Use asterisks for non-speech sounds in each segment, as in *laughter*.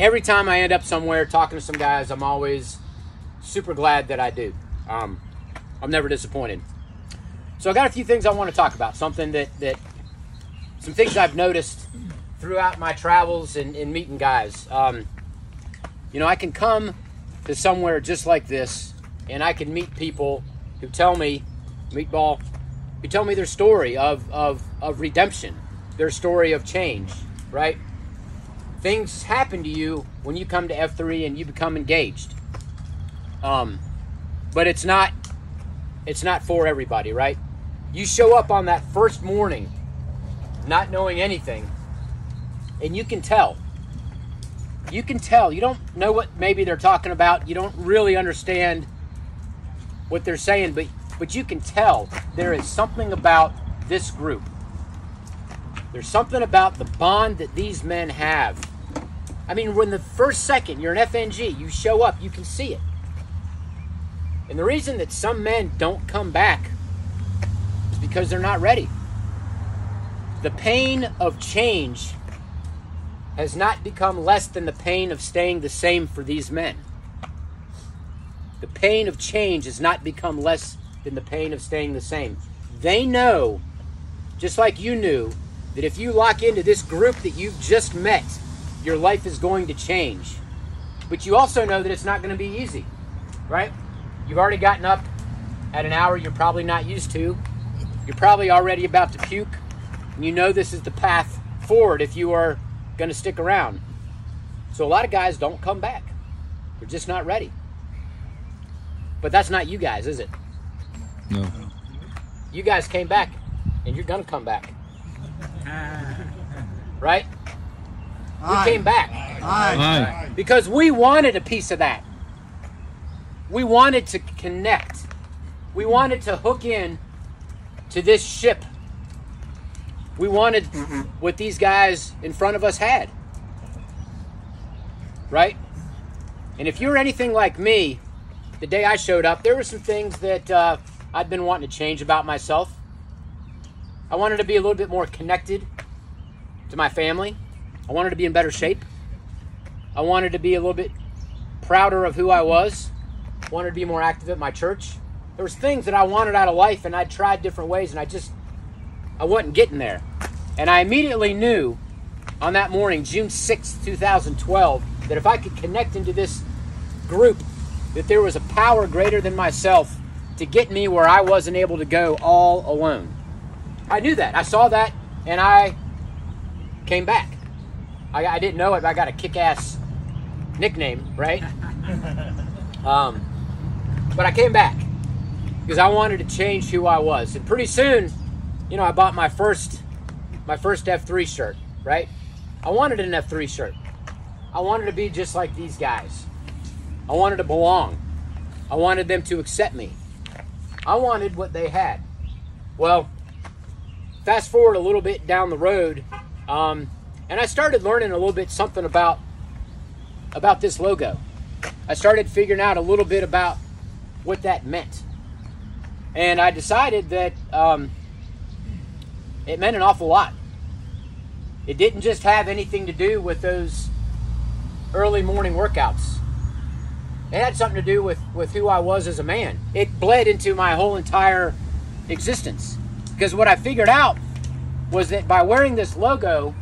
every time I end up somewhere talking to some guys, I'm always super glad that I do. Um, I'm never disappointed. So I got a few things I want to talk about. Something that that some things I've noticed throughout my travels and, and meeting guys. Um, you know, I can come to somewhere just like this, and I can meet people who tell me, meatball, who tell me their story of of, of redemption, their story of change, right? Things happen to you when you come to F3 and you become engaged. Um, but it's not it's not for everybody, right? You show up on that first morning not knowing anything, and you can tell. You can tell. You don't know what maybe they're talking about. You don't really understand what they're saying, but but you can tell there is something about this group. There's something about the bond that these men have. I mean, when the first second you're an FNG, you show up, you can see it. And the reason that some men don't come back is because they're not ready. The pain of change has not become less than the pain of staying the same for these men. The pain of change has not become less than the pain of staying the same. They know, just like you knew, that if you lock into this group that you've just met, your life is going to change. But you also know that it's not going to be easy, right? You've already gotten up at an hour you're probably not used to. You're probably already about to puke. And you know this is the path forward if you are going to stick around. So a lot of guys don't come back. They're just not ready. But that's not you guys, is it? No. You guys came back and you're going to come back. *laughs* Right? We came back Aye. because we wanted a piece of that. We wanted to connect. We wanted to hook in to this ship. We wanted what these guys in front of us had. Right? And if you're anything like me, the day I showed up, there were some things that uh, I'd been wanting to change about myself. I wanted to be a little bit more connected to my family. I wanted to be in better shape. I wanted to be a little bit prouder of who I was. Wanted to be more active at my church. There was things that I wanted out of life, and I tried different ways, and I just I wasn't getting there. And I immediately knew on that morning, June sixth, 2012, that if I could connect into this group, that there was a power greater than myself to get me where I wasn't able to go all alone. I knew that. I saw that, and I came back. I, I didn't know it, but I got a kick-ass nickname, right? *laughs* um, but I came back because I wanted to change who I was, and pretty soon, you know, I bought my first my first F3 shirt, right? I wanted an F3 shirt. I wanted to be just like these guys. I wanted to belong. I wanted them to accept me. I wanted what they had. Well, fast forward a little bit down the road, um, and I started learning a little bit something about about this logo. I started figuring out a little bit about what that meant, and I decided that um, it meant an awful lot. It didn't just have anything to do with those early morning workouts. It had something to do with, with who I was as a man. It bled into my whole entire existence. Because what I figured out was that by wearing this logo,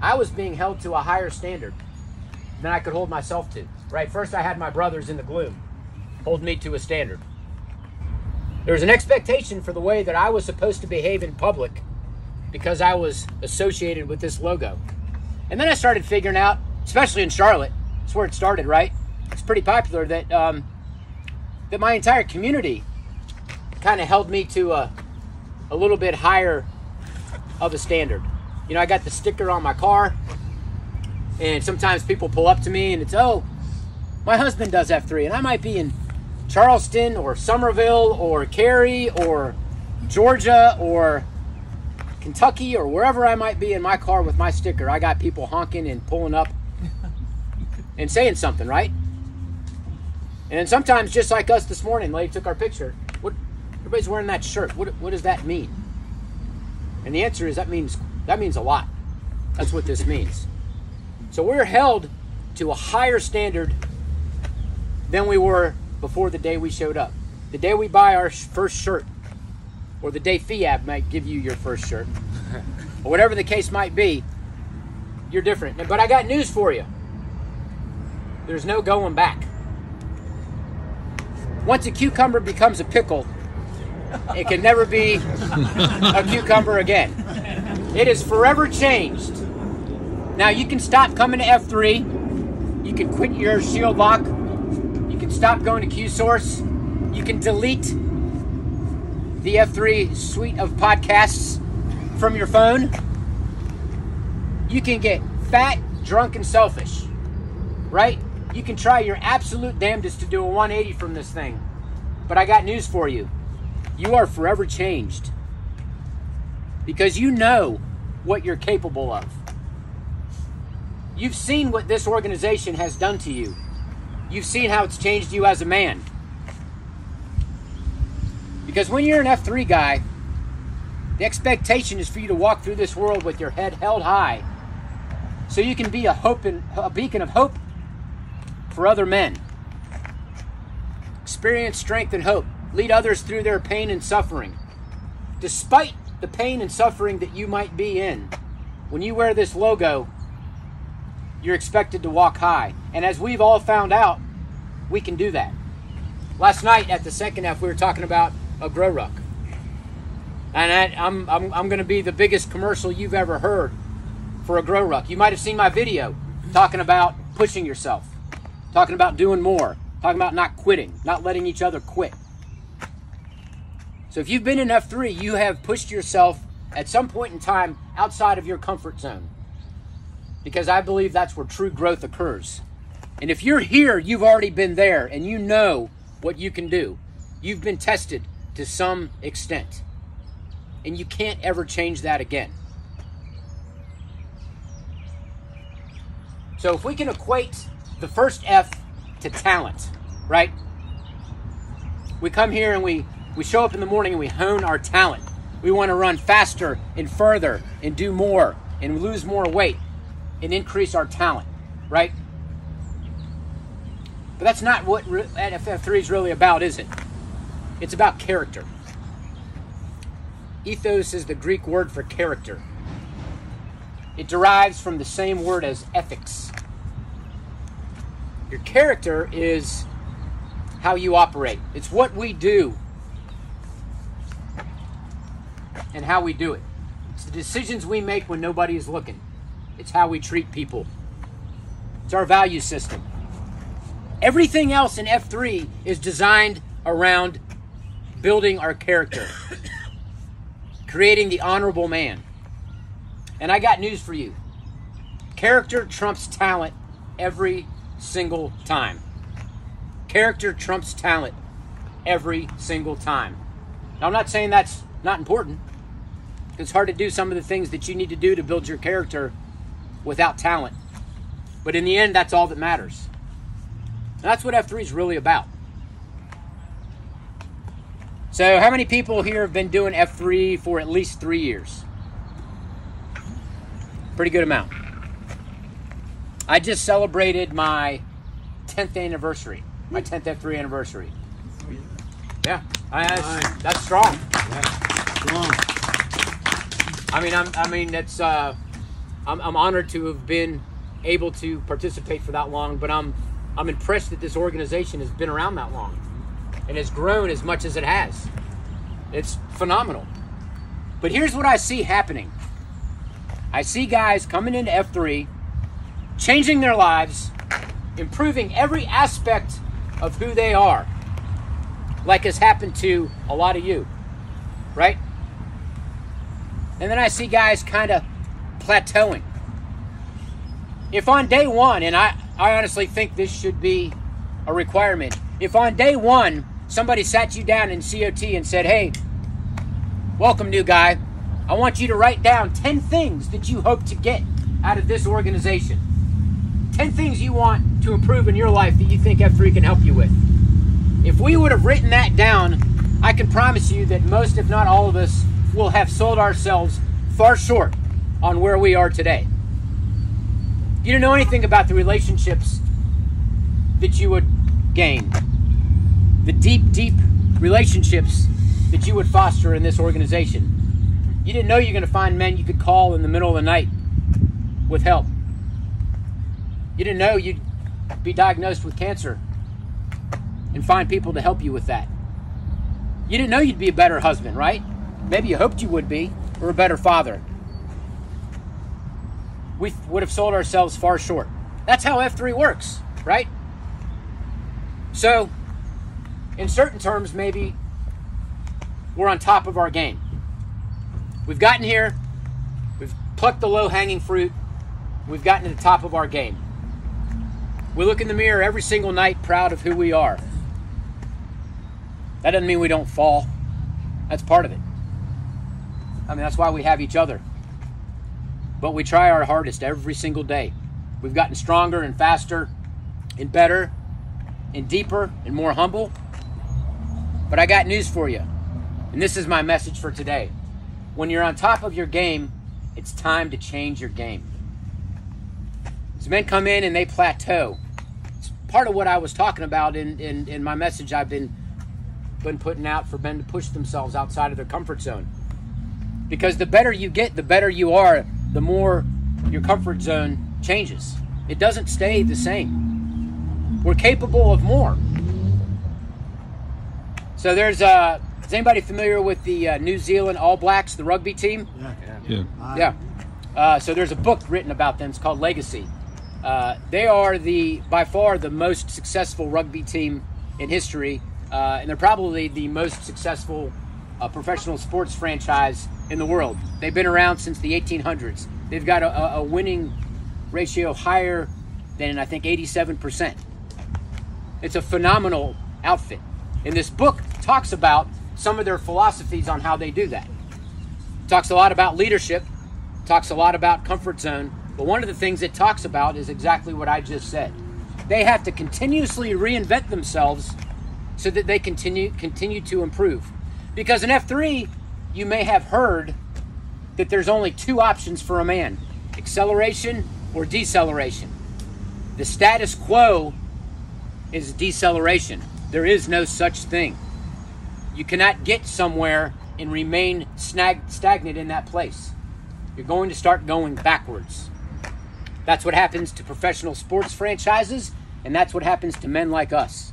I was being held to a higher standard than I could hold myself to. Right? First, I had my brothers in the gloom hold me to a standard. There was an expectation for the way that I was supposed to behave in public because I was associated with this logo. And then I started figuring out, especially in Charlotte, that's where it started, right? It's pretty popular that um, that my entire community kind of held me to a, a little bit higher of a standard. You know, I got the sticker on my car, and sometimes people pull up to me and it's, oh, my husband does F3, and I might be in Charleston or Somerville or Cary or Georgia or Kentucky or wherever I might be in my car with my sticker. I got people honking and pulling up *laughs* and saying something, right? And sometimes, just like us this morning, lady took our picture. What everybody's wearing that shirt. What what does that mean? And the answer is that means that means a lot. That's what this means. So we're held to a higher standard than we were before the day we showed up. The day we buy our first shirt, or the day FIAB might give you your first shirt, *laughs* or whatever the case might be, you're different. But I got news for you. There's no going back. Once a cucumber becomes a pickle, it can never be a *laughs* cucumber again. It is forever changed. Now you can stop coming to F3. You can quit your shield lock. You can stop going to QSource. You can delete the F3 suite of podcasts from your phone. You can get fat, drunk, and selfish. Right? You can try your absolute damnedest to do a 180 from this thing. But I got news for you. You are forever changed. Because you know what you're capable of. You've seen what this organization has done to you. You've seen how it's changed you as a man. Because when you're an F3 guy, the expectation is for you to walk through this world with your head held high so you can be a hope and a beacon of hope for other men. Experience strength and hope. Lead others through their pain and suffering. Despite the pain and suffering that you might be in, when you wear this logo, you're expected to walk high. And as we've all found out, we can do that. Last night at the second half, we were talking about a grow ruck. And I, I'm, I'm, I'm going to be the biggest commercial you've ever heard for a grow ruck. You might have seen my video talking about pushing yourself, talking about doing more, talking about not quitting, not letting each other quit. So if you've been in F3, you have pushed yourself at some point in time outside of your comfort zone because I believe that's where true growth occurs. And if you're here, you've already been there and you know what you can do. You've been tested to some extent. And you can't ever change that again. So if we can equate the first F to talent, right? We come here and we, we show up in the morning and we hone our talent. We want to run faster and further and do more and lose more weight and increase our talent, right? But that's not what FF3 is really about, is it? It's about character. Ethos is the Greek word for character. It derives from the same word as ethics. Your character is how you operate, it's what we do and how we do it. It's the decisions we make when nobody is looking. It's how we treat people. It's our value system. Everything else in F3 is designed around building our character, *coughs* creating the honorable man. And I got news for you character trumps talent every single time. Character trumps talent every single time. Now, I'm not saying that's not important. It's hard to do some of the things that you need to do to build your character without talent. But in the end, that's all that matters. And that's what F3 is really about. So, how many people here have been doing F3 for at least three years? Pretty good amount. I just celebrated my 10th anniversary, my 10th F3 anniversary. Yeah, I, that's, that's strong. Strong. I mean, I'm, I mean, it's, uh, I'm, I'm honored to have been able to participate for that long, but I'm, I'm impressed that this organization has been around that long and has grown as much as it has. It's phenomenal. But here's what I see happening I see guys coming into F3, changing their lives, improving every aspect of who they are, like has happened to a lot of you, right? And then I see guys kind of plateauing. If on day one, and I, I honestly think this should be a requirement, if on day one somebody sat you down in COT and said, hey, welcome, new guy, I want you to write down 10 things that you hope to get out of this organization. 10 things you want to improve in your life that you think F3 can help you with. If we would have written that down, I can promise you that most, if not all of us, will have sold ourselves far short on where we are today. You didn't know anything about the relationships that you would gain, the deep, deep relationships that you would foster in this organization. You didn't know you're going to find men you could call in the middle of the night with help. You didn't know you'd be diagnosed with cancer and find people to help you with that. You didn't know you'd be a better husband, right? Maybe you hoped you would be, or a better father. We would have sold ourselves far short. That's how F3 works, right? So, in certain terms, maybe we're on top of our game. We've gotten here, we've plucked the low hanging fruit, we've gotten to the top of our game. We look in the mirror every single night proud of who we are. That doesn't mean we don't fall. That's part of it. I mean, that's why we have each other. But we try our hardest every single day. We've gotten stronger and faster and better and deeper and more humble. But I got news for you. And this is my message for today. When you're on top of your game, it's time to change your game. As men come in and they plateau, it's part of what I was talking about in, in, in my message I've been, been putting out for men to push themselves outside of their comfort zone. Because the better you get, the better you are, the more your comfort zone changes. It doesn't stay the same. We're capable of more. So there's uh is anybody familiar with the uh, New Zealand All Blacks, the rugby team? Yeah. Yeah. Uh, so there's a book written about them. It's called Legacy. Uh, they are the by far the most successful rugby team in history, uh, and they're probably the most successful uh, professional sports franchise in the world. They've been around since the 1800s. They've got a, a winning ratio higher than I think 87%. It's a phenomenal outfit. And this book talks about some of their philosophies on how they do that. Talks a lot about leadership, talks a lot about comfort zone, but one of the things it talks about is exactly what I just said. They have to continuously reinvent themselves so that they continue continue to improve. Because in F3, you may have heard that there's only two options for a man acceleration or deceleration. The status quo is deceleration. There is no such thing. You cannot get somewhere and remain snag- stagnant in that place. You're going to start going backwards. That's what happens to professional sports franchises, and that's what happens to men like us.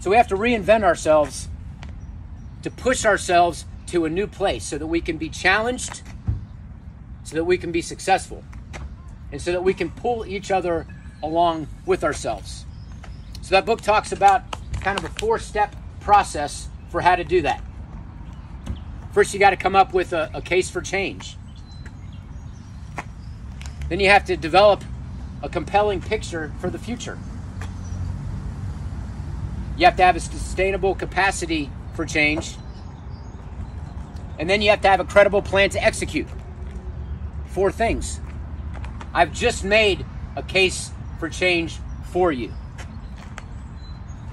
So we have to reinvent ourselves to push ourselves to a new place so that we can be challenged, so that we can be successful, and so that we can pull each other along with ourselves. So that book talks about kind of a four step process for how to do that. First, you got to come up with a, a case for change. Then you have to develop a compelling picture for the future. You have to have a sustainable capacity for change. And then you have to have a credible plan to execute. Four things. I've just made a case for change for you.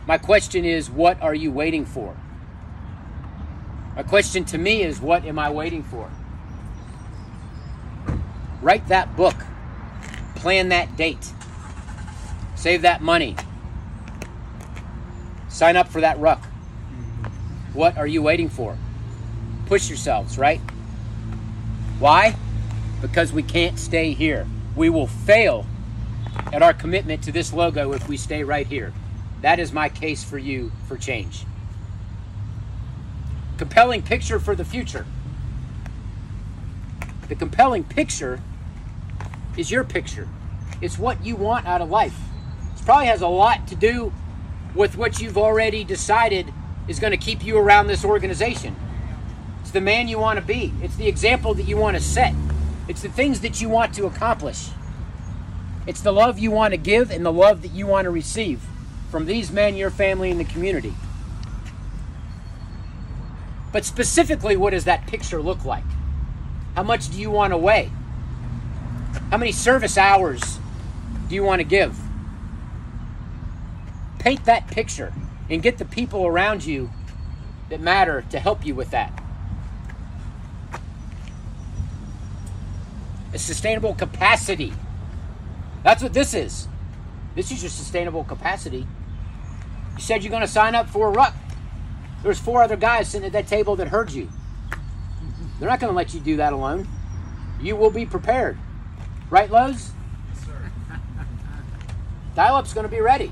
My question is, what are you waiting for? My question to me is, what am I waiting for? Write that book. Plan that date. Save that money. Sign up for that ruck. What are you waiting for? Push yourselves, right? Why? Because we can't stay here. We will fail at our commitment to this logo if we stay right here. That is my case for you for change. Compelling picture for the future. The compelling picture is your picture. It's what you want out of life. It probably has a lot to do with what you've already decided is going to keep you around this organization. The man you want to be, it's the example that you want to set, it's the things that you want to accomplish. It's the love you want to give and the love that you want to receive from these men, your family, and the community. But specifically, what does that picture look like? How much do you want to weigh? How many service hours do you want to give? Paint that picture and get the people around you that matter to help you with that. A sustainable capacity That's what this is. This is your sustainable capacity. You said you're going to sign up for a ruck. There's four other guys sitting at that table that heard you. They're not going to let you do that alone. You will be prepared. Right, Lowe's? Yes, sir. *laughs* Dial up's going to be ready.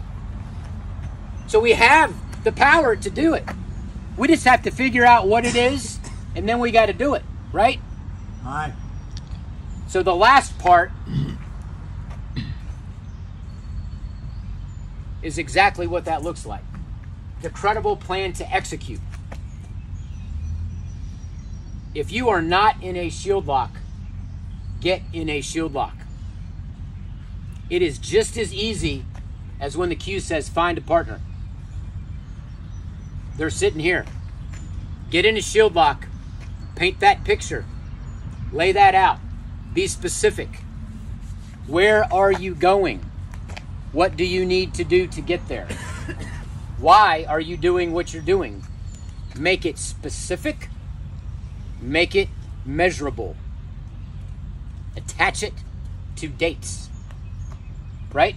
So we have the power to do it. We just have to figure out what it is, and then we got to do it, right? All right. So the last part is exactly what that looks like the credible plan to execute. If you are not in a shield lock, get in a shield lock. It is just as easy as when the Q says find a partner. They're sitting here. Get in a shield lock, paint that picture, lay that out, be specific. Where are you going? What do you need to do to get there? Why are you doing what you're doing? Make it specific, make it measurable, attach it to dates, right?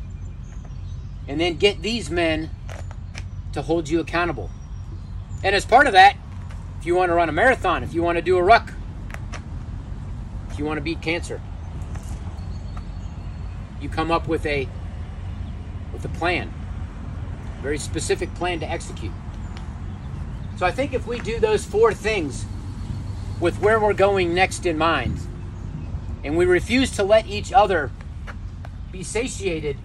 And then get these men to hold you accountable. And as part of that, if you want to run a marathon, if you want to do a ruck, if you want to beat cancer, you come up with a with a plan. a Very specific plan to execute. So I think if we do those four things with where we're going next in mind, and we refuse to let each other be satiated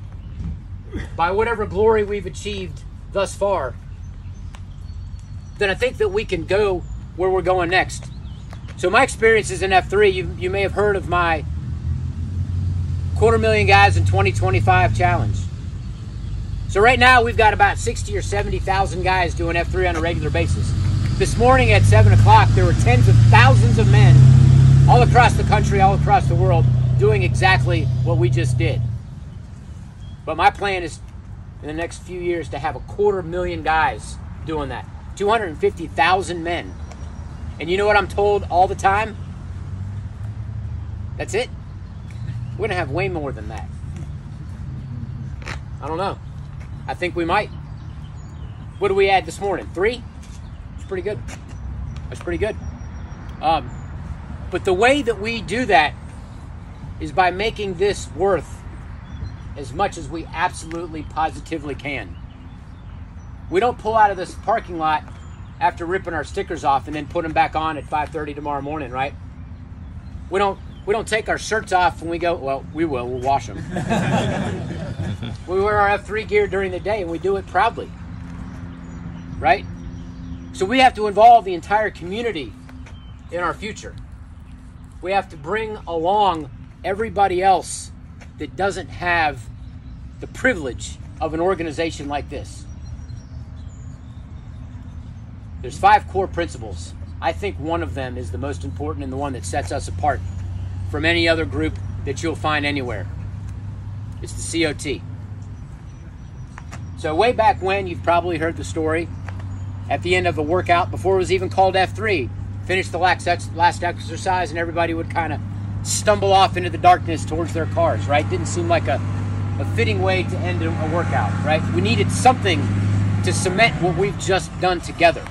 by whatever glory we've achieved thus far, then I think that we can go where we're going next. So my experiences in F3, you, you may have heard of my quarter million guys in 2025 challenge. So right now we've got about 60 or 70,000 guys doing F3 on a regular basis. This morning at 7 o'clock, there were tens of thousands of men all across the country, all across the world, doing exactly what we just did. But my plan is in the next few years to have a quarter million guys doing that. 250,000 men. And you know what I'm told all the time? That's it? We're going to have way more than that. I don't know. I think we might. What do we add this morning? Three? It's pretty good. That's pretty good. Um, but the way that we do that is by making this worth as much as we absolutely positively can. We don't pull out of this parking lot after ripping our stickers off and then put them back on at 5:30 tomorrow morning, right? We don't we don't take our shirts off when we go. Well, we will. We'll wash them. *laughs* we wear our F3 gear during the day and we do it proudly. Right? So we have to involve the entire community in our future. We have to bring along everybody else that doesn't have the privilege of an organization like this. There's five core principles. I think one of them is the most important and the one that sets us apart from any other group that you'll find anywhere. It's the COT. So, way back when, you've probably heard the story at the end of a workout, before it was even called F3, finish the last, exercise, and everybody would kind of stumble off into the darkness towards their cars, right? Didn't seem like a, a fitting way to end a workout, right? We needed something to cement what we've just done together.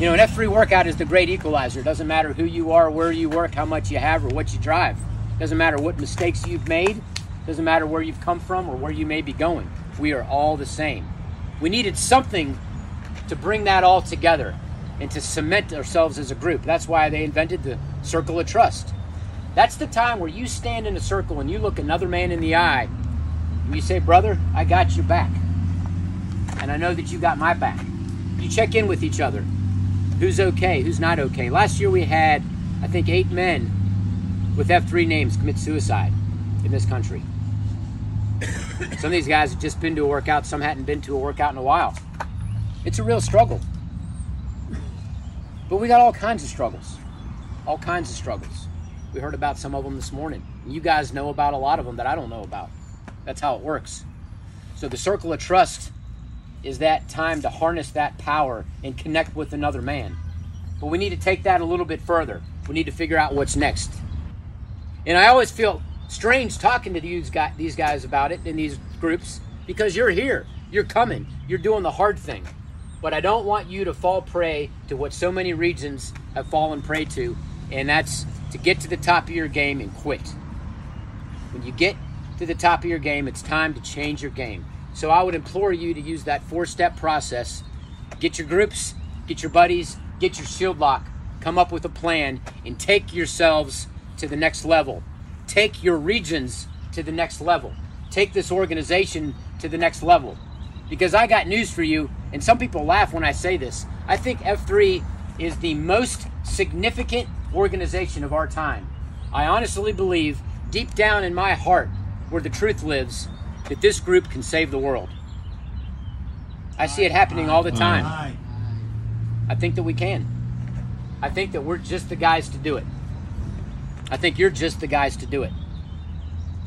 You know, an F3 workout is the great equalizer. It doesn't matter who you are, where you work, how much you have, or what you drive. It doesn't matter what mistakes you've made. It doesn't matter where you've come from or where you may be going. We are all the same. We needed something to bring that all together and to cement ourselves as a group. That's why they invented the circle of trust. That's the time where you stand in a circle and you look another man in the eye and you say, Brother, I got your back. And I know that you got my back. You check in with each other who's okay, who's not okay. Last year we had, I think, eight men with F3 names commit suicide in this country. *coughs* Some of these guys have just been to a workout, some hadn't been to a workout in a while. It's a real struggle. But we got all kinds of struggles. All kinds of struggles. We heard about some of them this morning. You guys know about a lot of them that I don't know about. That's how it works. So the circle of trust is that time to harness that power and connect with another man. But we need to take that a little bit further. We need to figure out what's next. And I always feel strange talking to these guys, about it in these groups because you're here. You're coming. You're doing the hard thing. But I don't want you to fall prey to what so many regions have fallen prey to, and that's to get to the top of your game and quit. When you get to the top of your game, it's time to change your game. So I would implore you to use that four step process. Get your groups, get your buddies, get your shield lock, come up with a plan, and take yourselves to the next level. Take your regions to the next level. Take this organization to the next level. Because I got news for you, and some people laugh when I say this. I think F3 is the most significant organization of our time. I honestly believe, deep down in my heart, where the truth lives, that this group can save the world. I see it happening all the time. I think that we can. I think that we're just the guys to do it. I think you're just the guys to do it.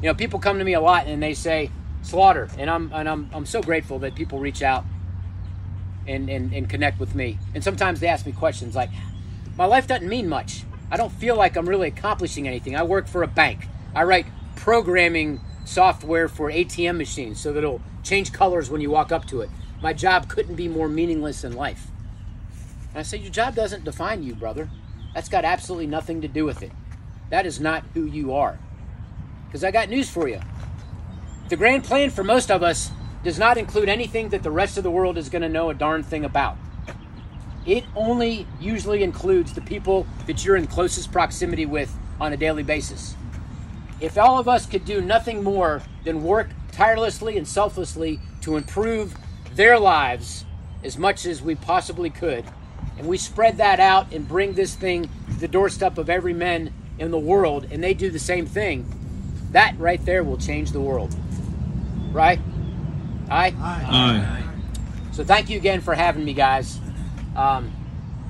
You know, people come to me a lot and they say, Slaughter, and I'm and I'm I'm so grateful that people reach out and, and, and connect with me. And sometimes they ask me questions like, My life doesn't mean much. I don't feel like I'm really accomplishing anything. I work for a bank. I write programming software for ATM machines so that it'll change colors when you walk up to it. My job couldn't be more meaningless in life. And I say, Your job doesn't define you, brother. That's got absolutely nothing to do with it. That is not who you are. Because I got news for you. The grand plan for most of us does not include anything that the rest of the world is going to know a darn thing about. It only usually includes the people that you're in closest proximity with on a daily basis. If all of us could do nothing more than work tirelessly and selflessly to improve their lives as much as we possibly could, and we spread that out and bring this thing to the doorstep of every man in the world, and they do the same thing, that right there will change the world. Right? Aye? Aye. So thank you again for having me, guys. Um,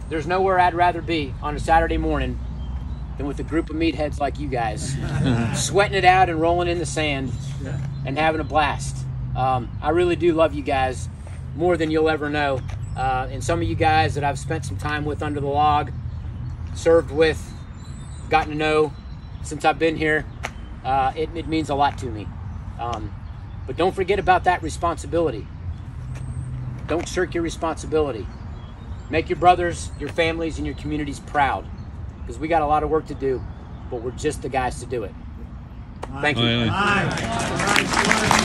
there's nowhere I'd rather be on a Saturday morning than with a group of meatheads like you guys, *laughs* sweating it out and rolling in the sand and having a blast. Um, I really do love you guys more than you'll ever know. Uh, and some of you guys that I've spent some time with under the log, served with, gotten to know since I've been here, uh, it, it means a lot to me. Um, but don't forget about that responsibility. Don't shirk your responsibility. Make your brothers, your families, and your communities proud because we got a lot of work to do, but we're just the guys to do it. Thank you. Aye, aye.